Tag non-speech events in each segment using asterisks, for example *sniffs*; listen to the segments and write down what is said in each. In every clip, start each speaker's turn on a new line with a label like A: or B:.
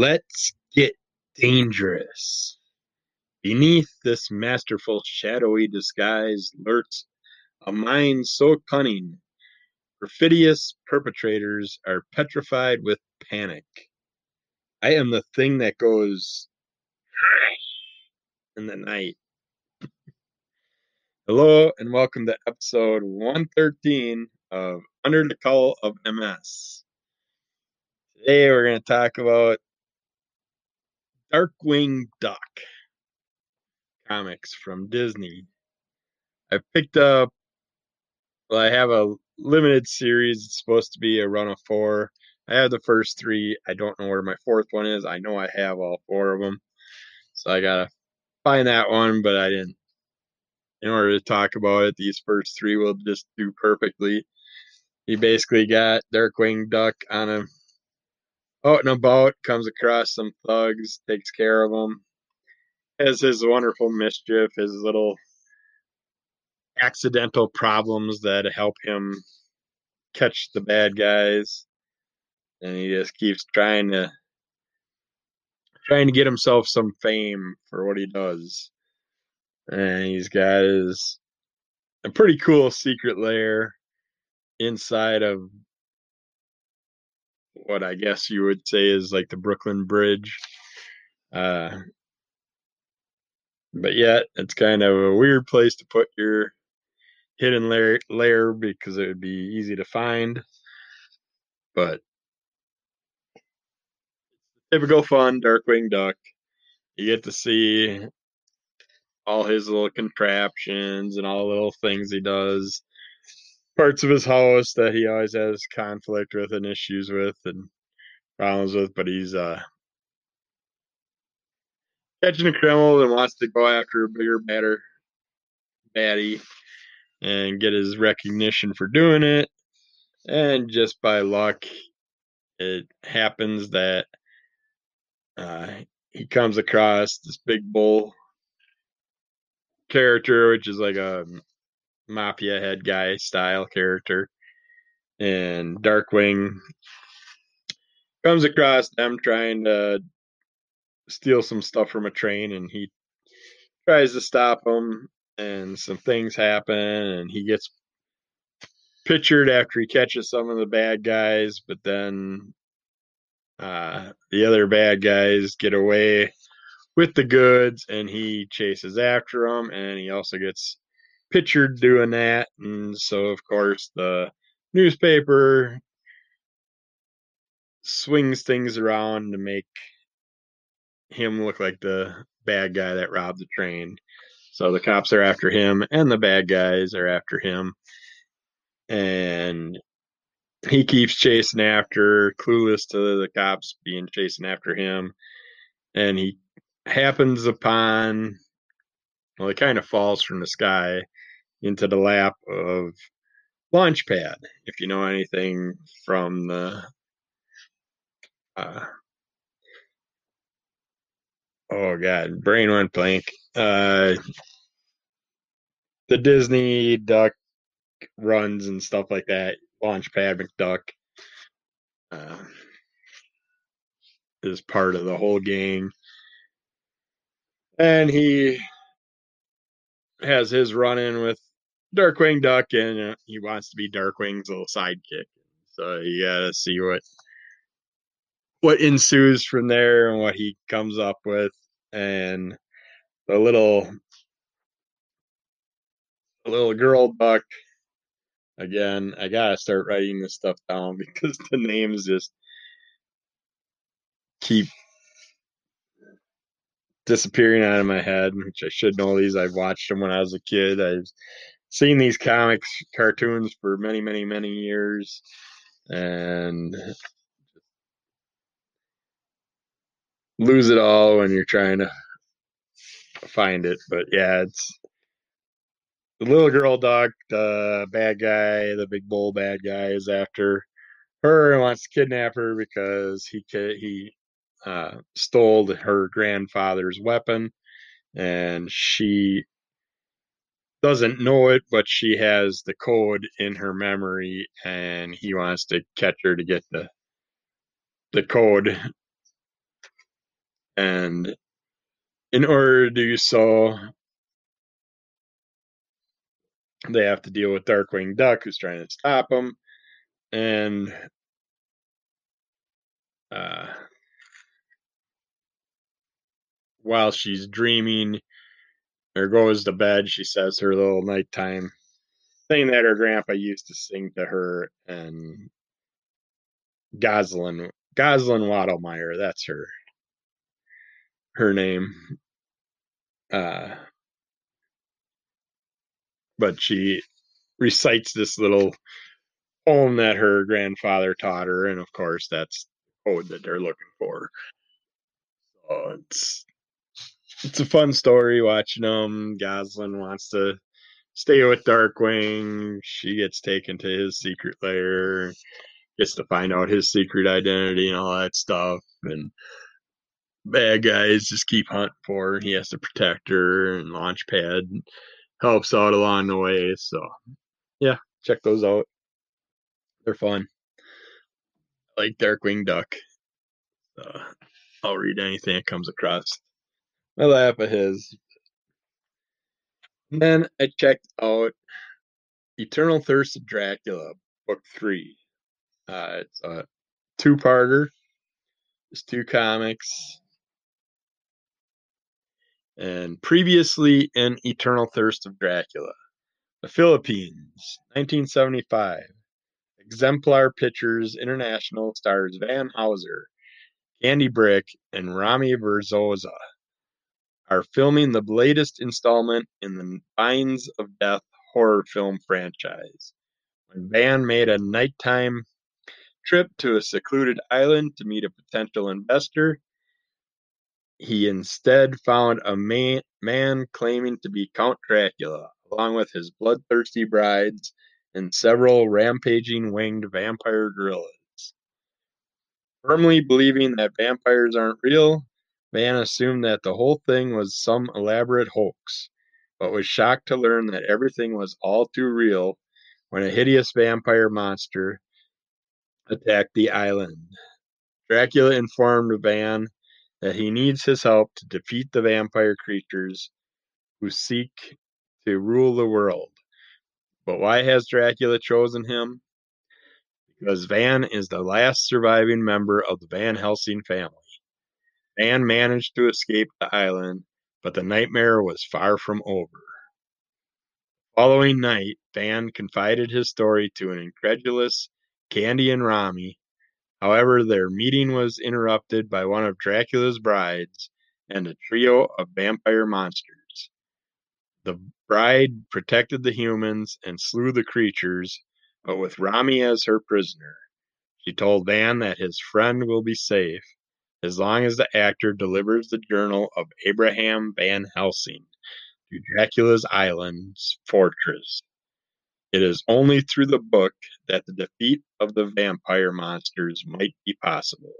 A: Let's get dangerous. Beneath this masterful shadowy disguise lurks a mind so cunning, perfidious perpetrators are petrified with panic. I am the thing that goes *sniffs* in the night. Hello and welcome to episode 113 of Under the Cowl of MS. Today we're going to talk about Darkwing Duck comics from Disney. I picked up, well, I have a limited series. It's supposed to be a run of four. I have the first three. I don't know where my fourth one is. I know I have all four of them. So I got to find that one, but I didn't. In order to talk about it, these first three will just do perfectly. He basically got Darkwing Duck on a out and about, comes across some thugs, takes care of them, has his wonderful mischief, his little accidental problems that help him catch the bad guys, and he just keeps trying to trying to get himself some fame for what he does. And he's got his a pretty cool secret lair inside of what I guess you would say is like the Brooklyn Bridge. Uh, but yet, it's kind of a weird place to put your hidden layer, because it would be easy to find. But typical fun Darkwing Duck. You get to see all his little contraptions and all the little things he does parts of his house that he always has conflict with and issues with and problems with, but he's uh catching a criminal and wants to go after a bigger, better baddie and get his recognition for doing it. And just by luck, it happens that uh, he comes across this big bull character, which is like a mafia head guy style character. And Darkwing comes across them trying to steal some stuff from a train, and he tries to stop them. And some things happen, and he gets pictured after he catches some of the bad guys, but then uh, the other bad guys get away with the goods, and he chases after them, and he also gets pictured doing that. And so, of course, the newspaper swings things around to make him look like the bad guy that robbed the train. So the cops are after him, and the bad guys are after him. And he keeps chasing after, clueless to the cops being chasing after him. And he happens upon, well, he kind of falls from the sky into the lap of Launchpad. If you know anything from the uh, oh god, brain went blank. Uh, the Disney duck runs and stuff like that. Launchpad McDuck uh, is part of the whole gang, and he has his run in with Darkwing Duck, and uh, he wants to be Darkwing's little sidekick. So you gotta see what what ensues from there and what he comes up with, and the little the little girl duck. Again, I gotta start writing this stuff down *laughs* because the names just keep disappearing out of my head, which I should know these. I've watched them when I was a kid. I've seen these comics cartoons for many many many years and lose it all when you're trying to find it but yeah it's the little girl dog the bad guy the big bull bad guy is after her and wants to kidnap her because he he uh, stole her grandfather's weapon and she doesn't know it, but she has the code in her memory, and he wants to catch her to get the the code And in order to do so, they have to deal with Darkwing Duck, who's trying to stop them. And uh, while she's dreaming or goes to bed, she says her little nighttime thing that her grandpa used to sing to her and Gosalyn Gosalyn Waddlemeyer, that's her her name. Uh but she recites this little poem that her grandfather taught her, and of course that's the code that they're looking for. So it's it's a fun story watching them. Gosalyn wants to stay with Darkwing. She gets taken to his secret lair, gets to find out his secret identity and all that stuff. And bad guys just keep hunting for her. He has to protect her, and Launchpad helps out along the way. So, yeah, check those out. They're fun. I like Darkwing Duck. Uh, I'll read anything that comes across my lap of his. And then I checked out Eternal Thirst of Dracula, book three. Uh, it's a two-parter. It's two comics. And previously in Eternal Thirst of Dracula, the Philippines, 1975. Exemplar Pictures International stars Van Houser, Candy Brick, and Rami Verzosa are filming the latest installment in the Vines of Death horror film franchise. When Van made a nighttime trip to a secluded island to meet a potential investor, he instead found a man, man claiming to be Count Dracula, along with his bloodthirsty brides and several rampaging winged vampire gorillas. Firmly believing that vampires aren't real, Van assumed that the whole thing was some elaborate hoax, but was shocked to learn that everything was all too real when a hideous vampire monster attacked the island. Dracula informed Van that he needs his help to defeat the vampire creatures who seek to rule the world. But why has Dracula chosen him? Because Van is the last surviving member of the Van Helsing family. Van managed to escape the island, but the nightmare was far from over. Following night, Van confided his story to an incredulous Candy and Rami. However, their meeting was interrupted by one of Dracula's brides and a trio of vampire monsters. The bride protected the humans and slew the creatures, but with Rami as her prisoner. She told Van that his friend will be safe as long as the actor delivers the journal of Abraham Van Helsing to Dracula's Island's fortress. It is only through the book that the defeat of the vampire monsters might be possible.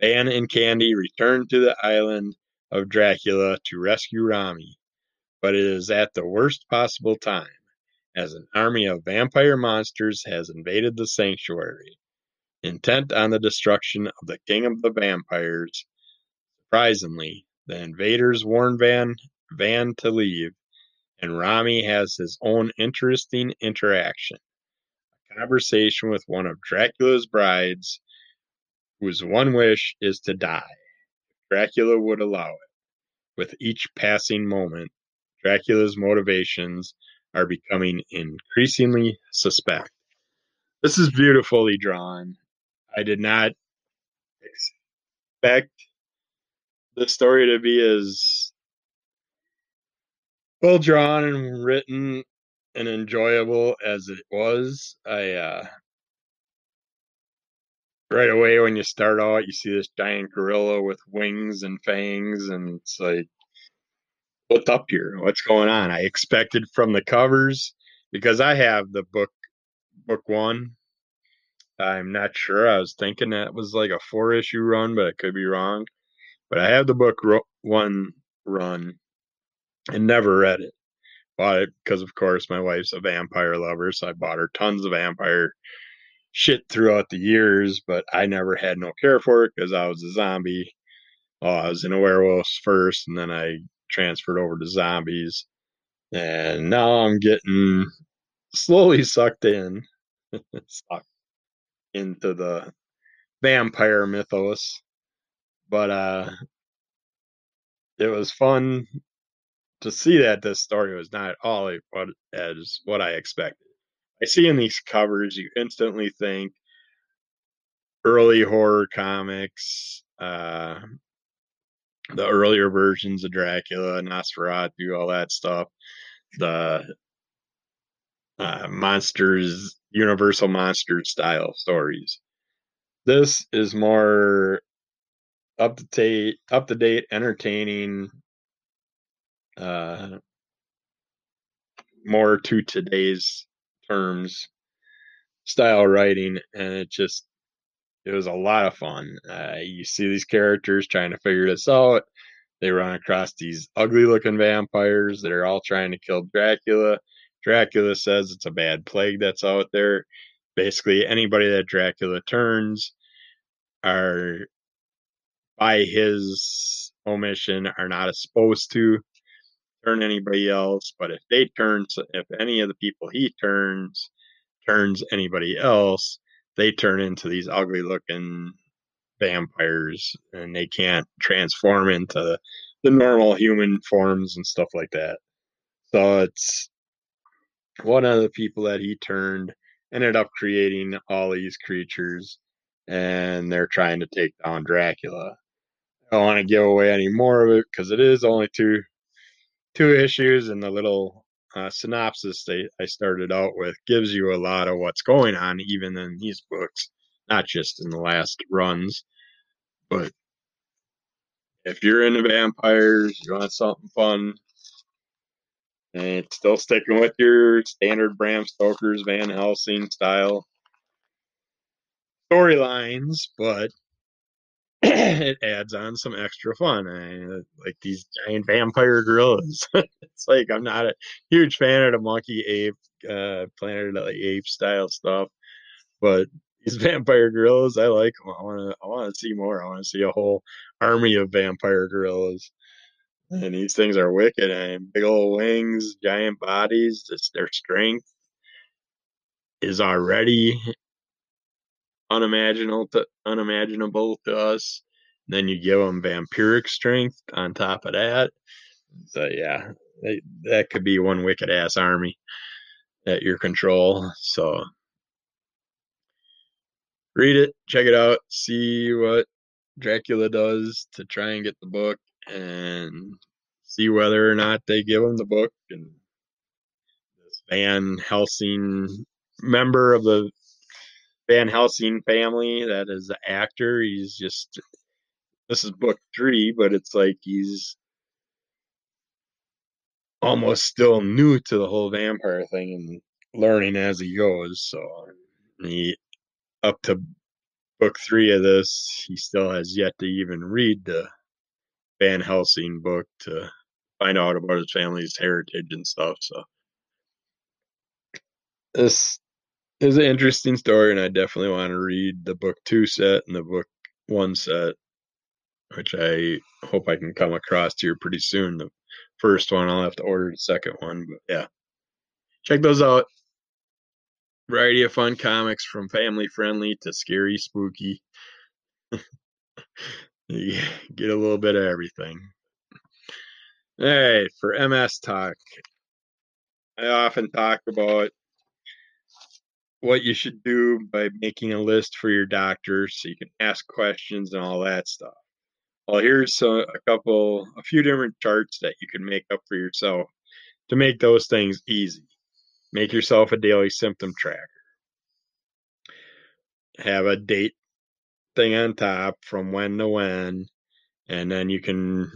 A: Van and Candy return to the island of Dracula to rescue Rami, but it is at the worst possible time, as an army of vampire monsters has invaded the sanctuary Intent on the destruction of the king of the vampires, surprisingly, the invaders warn Van Van to leave, and Rami has his own interesting interaction. A conversation with one of Dracula's brides, whose one wish is to die, Dracula would allow it. With each passing moment, Dracula's motivations are becoming increasingly suspect. This is beautifully drawn. I did not expect the story to be as well drawn and written and enjoyable as it was. I uh right away when you start out you see this giant gorilla with wings and fangs and it's like what's up here? What's going on? I expected from the covers because I have the book book one I'm not sure. I was thinking that was like a four issue run, but I could be wrong. But I have the book ro- one run and never read it. Bought it because, of course, my wife's a vampire lover, so I bought her tons of vampire shit throughout the years. But I never had no care for it because I was a zombie oh, I was in a werewolves first, and then I transferred over to zombies, and now I'm getting slowly sucked in, *laughs* sucked into the vampire mythos. But uh, it was fun to see that this story was not all what as what I expected. I see in these covers, you instantly think early horror comics, uh, the earlier versions of Dracula, Nosferatu, all that stuff, the uh, monsters, Universal monster style stories. This is more up to date, up to date, entertaining, uh, more to today's terms style writing, and it just it was a lot of fun. Uh, you see these characters trying to figure this out. They run across these ugly looking vampires that are all trying to kill Dracula. Dracula says it's a bad plague that's out there. Basically, anybody that Dracula turns are, by his omission, are not supposed to turn anybody else. But if they turn, if any of the people he turns turns anybody else, they turn into these ugly looking vampires and they can't transform into the normal human forms and stuff like that. So it's one of the people that he turned ended up creating all these creatures and they're trying to take down Dracula. I don't want to give away any more of it because it is only two two issues and the little uh, synopsis they I started out with gives you a lot of what's going on even in these books, not just in the last runs. But if you're into vampires, you want something fun, and still sticking with your standard Bram Stoker's Van Helsing style storylines, but *clears throat* it adds on some extra fun. I, like these giant vampire gorillas. *laughs* it's like I'm not a huge fan of the monkey ape, uh, Planet of the Apes style stuff, but these *laughs* vampire gorillas, I like them. I want to, I want to see more. I want to see a whole army of vampire gorillas. And these things are wicked. And big old wings, giant bodies. Just their strength is already unimaginable to unimaginable to us. Then you give them vampiric strength on top of that. So yeah, they, that could be one wicked ass army at your control. So read it, check it out, see what Dracula does to try and get the book, and see whether or not they give him the book. And this Van Helsing member of the Van Helsing family that is the actor. He's just this is book three, but it's like he's almost still new to the whole vampire thing and learning as he goes. So he up to book three of this, he still has yet to even read the Van Helsing book to find out about his family's heritage and stuff. So this is an interesting story, and I definitely want to read the book two set and the book one set, which I hope I can come across here pretty soon. The first one, I'll have to order the second one, but yeah, check those out. Variety of fun comics from family friendly to scary, spooky. *laughs* you get a little bit of everything. Hey, for MS Talk, I often talk about what you should do by making a list for your doctor so you can ask questions and all that stuff. Well, here's a, a couple, a few different charts that you can make up for yourself to make those things easy. Make yourself a daily symptom tracker. Have a date thing on top from when to when, and then you can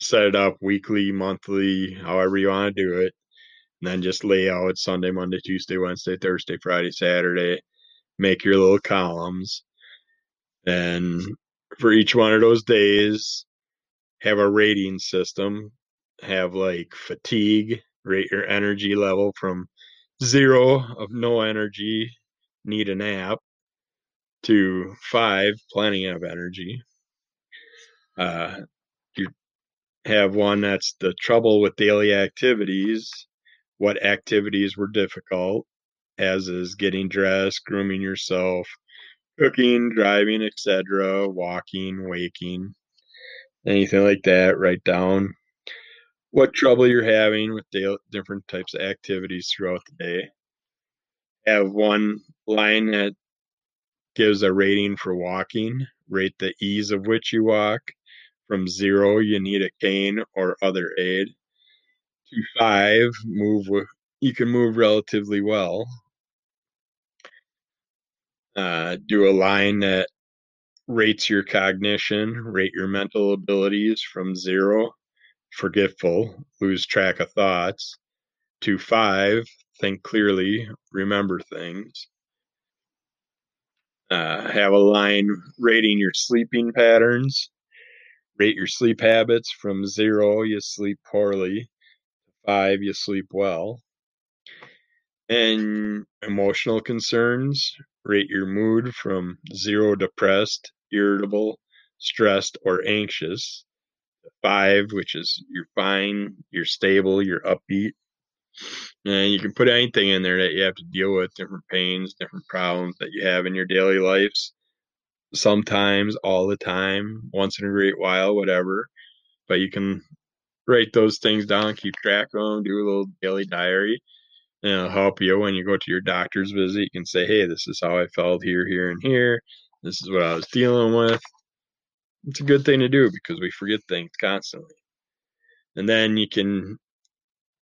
A: set it up weekly, monthly, however you want to do it and then just lay out Sunday, Monday, Tuesday, Wednesday, Thursday, Friday, Saturday. Make your little columns. And for each one of those days, have a rating system. Have like fatigue, rate your energy level from zero of no energy, need a nap, to five, plenty of energy. Uh, you have one that's the trouble with daily activities. What activities were difficult, as is getting dressed, grooming yourself, cooking, driving, etc., walking, waking, anything like that. Write down what trouble you're having with different types of activities throughout the day. Have one line that gives a rating for walking, rate the ease of which you walk. From zero, you need a cane or other aid. To five, move you can move relatively well. Uh, do a line that rates your cognition, rate your mental abilities from zero, forgetful, lose track of thoughts, to five, think clearly, remember things. Uh, have a line rating your sleeping patterns, rate your sleep habits from zero, you sleep poorly, five, you sleep well. And emotional concerns, rate your mood from zero, depressed, irritable, stressed, or anxious. Five, which is you're fine, you're stable, you're upbeat. And you can put anything in there that you have to deal with, different pains, different problems that you have in your daily lives. Sometimes, all the time, once in a great while, whatever. But you can write those things down, keep track of them, do a little daily diary. And it'll help you when you go to your doctor's visit. You can say, hey, this is how I felt here, here, and here. This is what I was dealing with. It's a good thing to do because we forget things constantly. And then you can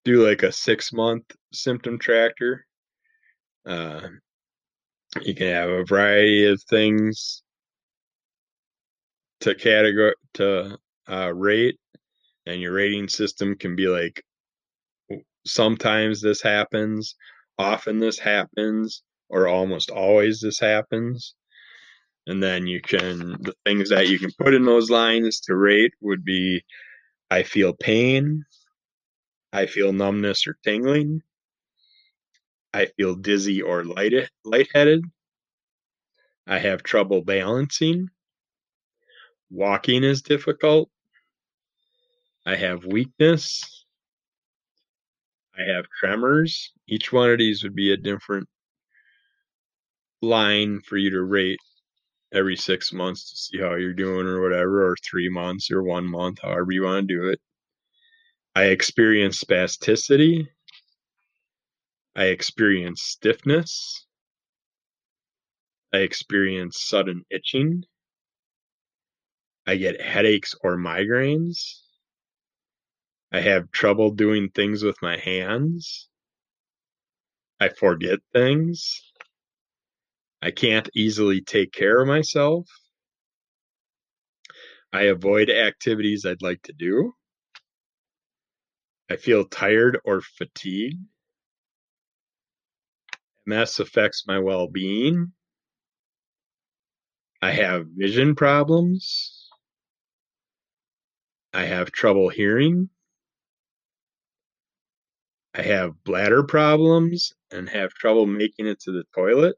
A: do like a six month symptom tracker. Uh, you can have a variety of things to category to uh, rate, and your rating system can be like sometimes this happens, often this happens, or almost always this happens. And then you can, the things that you can put in those lines to rate would be I feel pain, I feel numbness or tingling. I feel dizzy or light lightheaded. I have trouble balancing. Walking is difficult. I have weakness. I have tremors. Each one of these would be a different line for you to rate every six months to see how you're doing or whatever, or three months or one month, however you want to do it. I experience spasticity. I experience stiffness. I experience sudden itching. I get headaches or migraines. I have trouble doing things with my hands. I forget things. I can't easily take care of myself. I avoid activities I'd like to do. I feel tired or fatigued. MS affects my well being. I have vision problems. I have trouble hearing. I have bladder problems and have trouble making it to the toilet.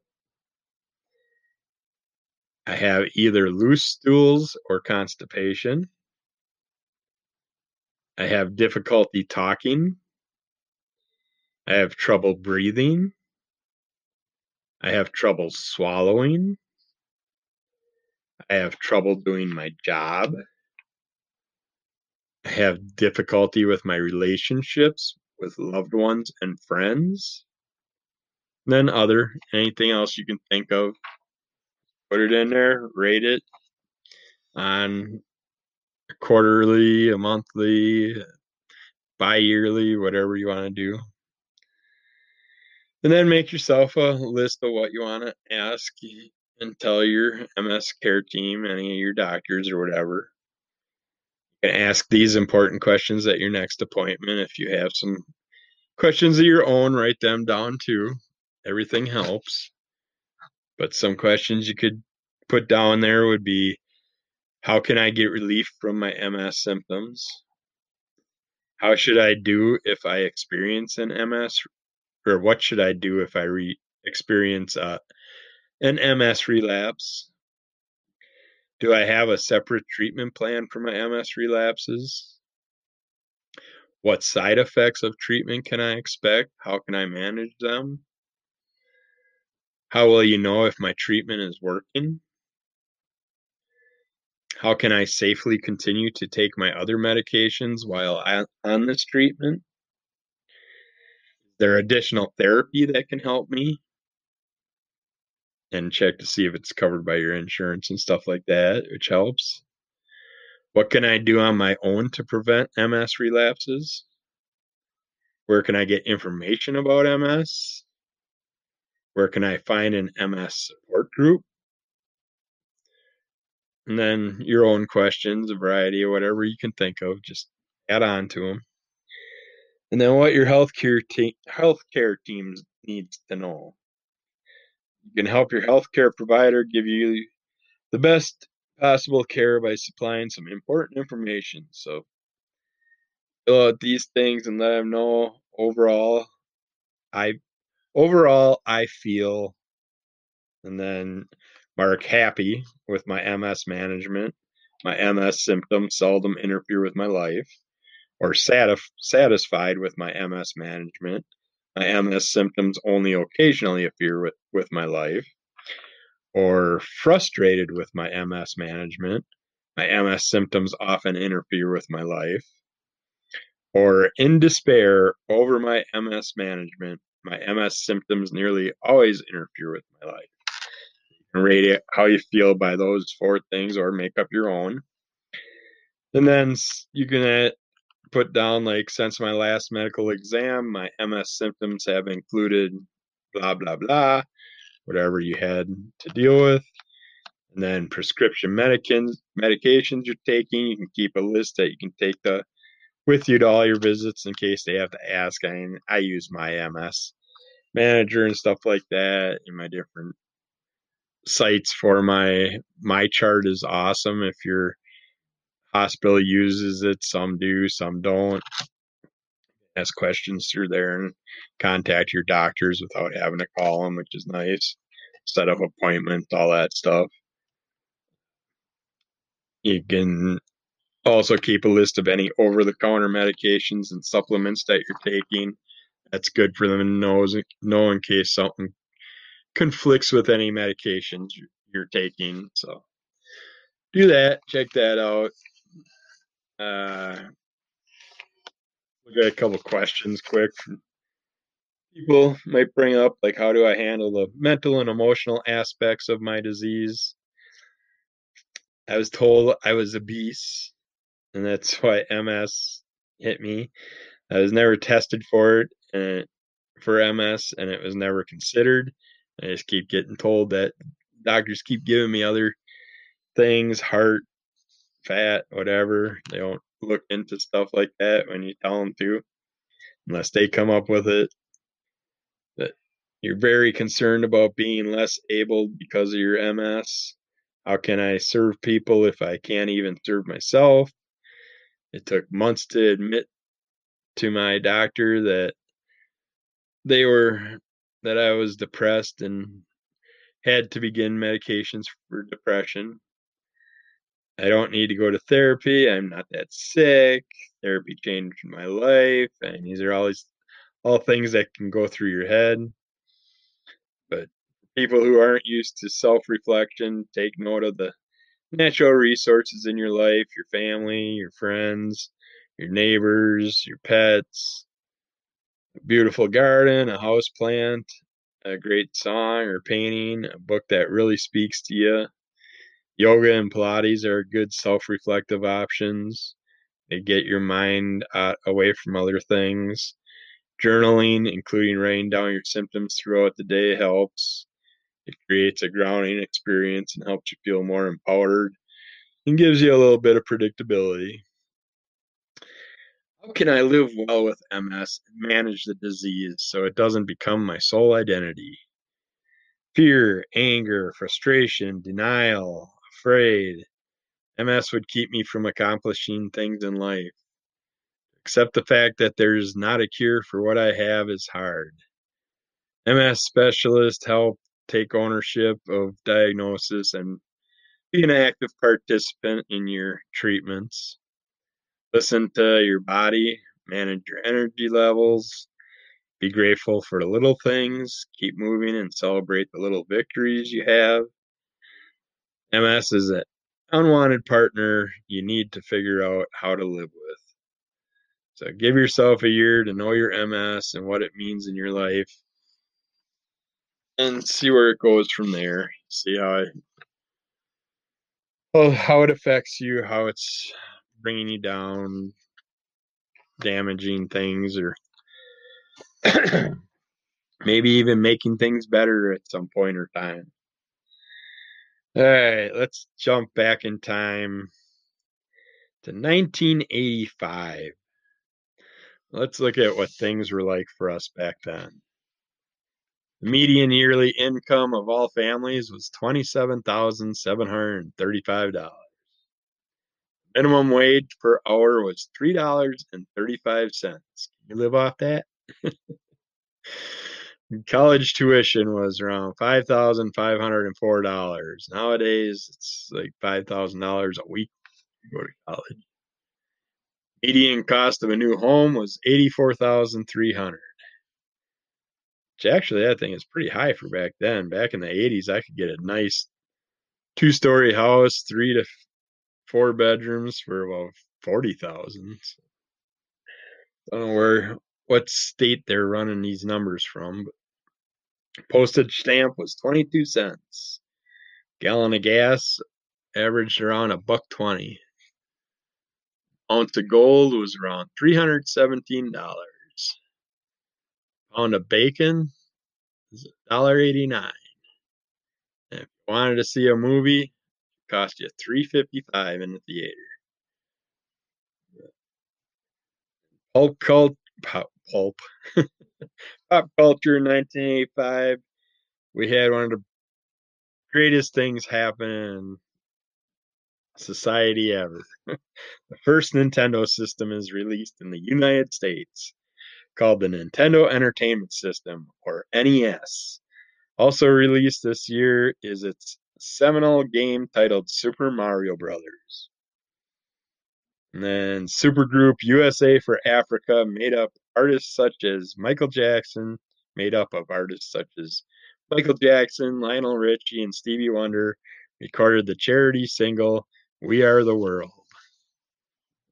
A: I have either loose stools or constipation. I have difficulty talking. I have trouble breathing. I have trouble swallowing. I have trouble doing my job. I have difficulty with my relationships with loved ones and friends. Then other, anything else you can think of, put it in there, rate it on quarterly, a monthly, bi-yearly, whatever you want to do. And then make yourself a list of what you want to ask and tell your MS care team, any of your doctors or whatever. You can ask these important questions at your next appointment. If you have some questions of your own, write them down too. Everything helps. But some questions you could put down there would be how can I get relief from my MS symptoms? How should I do if I experience an MS? Or what should I do if I re- experience uh, an MS relapse? Do I have a separate treatment plan for my MS relapses? What side effects of treatment can I expect? How can I manage them? How will you know if my treatment is working? How can I safely continue to take my other medications while on this treatment? Is there additional therapy that can help me? And check to see if it's covered by your insurance and stuff like that, which helps. What can I do on my own to prevent MS relapses? Where can I get information about MS? Where can I find an MS support group? And then your own questions, a variety of whatever you can think of, just add on to them. And then what your healthcare te- healthcare teams needs to know. You can help your healthcare provider give you the best possible care by supplying some important information. So fill out these things and let them know overall I overall I feel and then mark happy with my MS management. My MS symptoms seldom interfere with my life or satisf- satisfied with my MS management. My MS symptoms only occasionally interfere with, with my life or frustrated with my MS management. My MS symptoms often interfere with my life or in despair over my MS management. My MS symptoms nearly always interfere with my life. Can rate it how you feel by those four things or make up your own. And then you can put down, like, since my last medical exam, my MS symptoms have included blah, blah, blah, whatever you had to deal with. And then prescription medicins, medications you're taking, you can keep a list that you can take the with you to all your visits in case they have to ask. I mean, I use my MS manager and stuff like that in my different sites for my MyChart is awesome if your hospital uses it some do some don't. Ask questions through there and contact your doctors without having to call them which is nice. Set up appointments all that stuff. You can also keep a list of any over the counter medications and supplements that you're taking. That's good for them to know, know in case something conflicts with any medications you're taking. So do that. Check that out. Uh, look a couple questions quick. People might bring up like, how do I handle the mental and emotional aspects of my disease? I was told I was obese and that's *laughs* why MS hit me. I was never tested for it and for MS, and it was never considered. I just keep getting told that doctors keep giving me other things, heart, fat, whatever. They don't look into stuff like that when you tell them to, unless they come up with it. That you're very concerned about being less able because of your MS. How can I serve people if I can't even serve myself? It took months to admit to my doctor that they were that I was depressed and had to begin medications for depression. I don't need to go to therapy. I'm not that sick. Therapy changed my life. And these are always all things that can go through your head. But people who aren't used to self reflection, take note of the natural resources in your life, your family, your friends, your neighbors, your pets, beautiful garden, a house plant, a great song or painting, a book that really speaks to you. Yoga and Pilates are good self reflective options. They get your mind out, away from other things. Journaling, including writing down your symptoms throughout the day, helps. It creates a grounding experience and helps you feel more empowered and gives you a little bit of predictability. How can I live well with MS and manage the disease so it doesn't become my sole identity? Fear, anger, frustration, denial, afraid. MS would keep me from accomplishing things in life. Accept the fact that there's not a cure for what I have is hard. MS specialists help take ownership of diagnosis and Be an active participant in your treatments. Listen to your body, manage your energy levels, be grateful for the little things, keep moving and celebrate the little victories you have. MS is an unwanted partner you need to figure out how to live with. So give yourself a year to know your MS and what it means in your life and see where it goes from there. See how it well, how it affects you, how it's bringing you down, damaging things, or *clears throat* maybe even making things better at some point or time. All right, let's jump back in time to 1985. Let's look at what things were like for us back then. The median yearly income of all families was $27,735. Minimum wage per hour was $3.35. Can you live off that? *laughs* College tuition was around $5,504. Nowadays, it's like $5,000 a week to go to college. Median cost of a new home was 84300 which actually that thing is pretty high for back then. Back in the 80s, I could get a nice two story house, three to four bedrooms for about 40,000. I don't know where, what state they're running these numbers from, but postage stamp was 22 cents. Gallon of gas averaged around a buck 20. Ounce of gold was around three hundred seventeen dollars. Pound of bacon is $1.89. If you wanted to see a movie, cost you $3.55 in the theater. Pulp cult pulp, pulp. *laughs* pop culture in 1985. We had one of the greatest things happen in society ever. *laughs* the first Nintendo system is released in the United States called the Nintendo Entertainment System, or NES. Also released this year is its seminal game titled Super Mario Brothers. And then Supergroup USA for Africa made up artists such as Michael Jackson, made up of artists such as Michael Jackson, Lionel Richie, and Stevie Wonder, recorded the charity single We Are the World.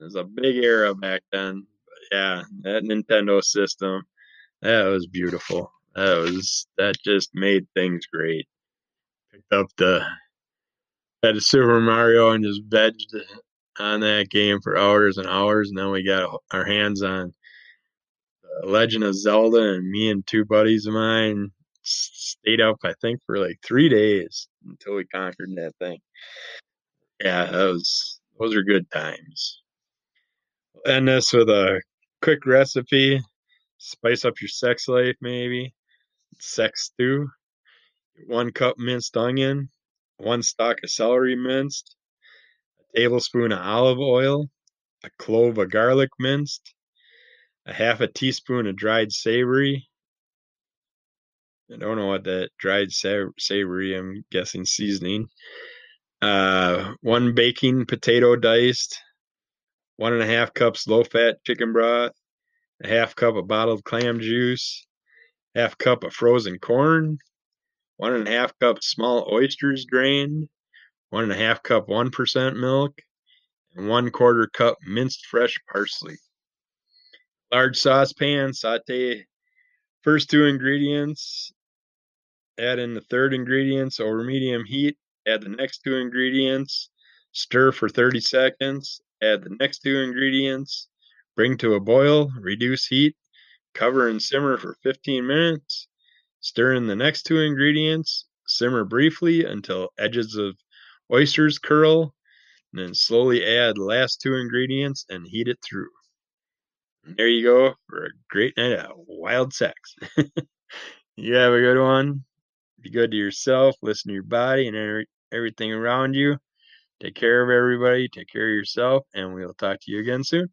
A: It was a big era back then yeah, that Nintendo system, that was beautiful. That was that just made things great. Picked up the had a Super Mario and just vegged on that game for hours and hours, and then we got our hands on Legend of Zelda, and me and two buddies of mine stayed up, I think, for like three days until we conquered that thing. Yeah, that was those are good times. end this with a quick recipe. Spice up your sex life, maybe. Sex stew. One cup minced onion. One stalk of celery minced. A tablespoon of olive oil. A clove of garlic minced. A half a teaspoon of dried savory. I don't know what that dried savory, I'm guessing seasoning. Uh, one baking potato diced one and a half cups low fat chicken broth, a half cup of bottled clam juice, half cup of frozen corn, one and a half cup small oysters drained, one and a half cup 1% milk, and one quarter cup minced fresh parsley. Large saucepan, saute first two ingredients, add in the third ingredients over medium heat, add the next two ingredients, stir for 30 seconds, Add the next two ingredients, bring to a boil, reduce heat, cover and simmer for 15 minutes. Stir in the next two ingredients, simmer briefly until edges of oysters curl, and then slowly add last two ingredients and heat it through. And there you go for a great night of wild sex. *laughs* you have a good one. Be good to yourself, listen to your body and everything around you. Take care of everybody. Take care of yourself. And we'll talk to you again soon.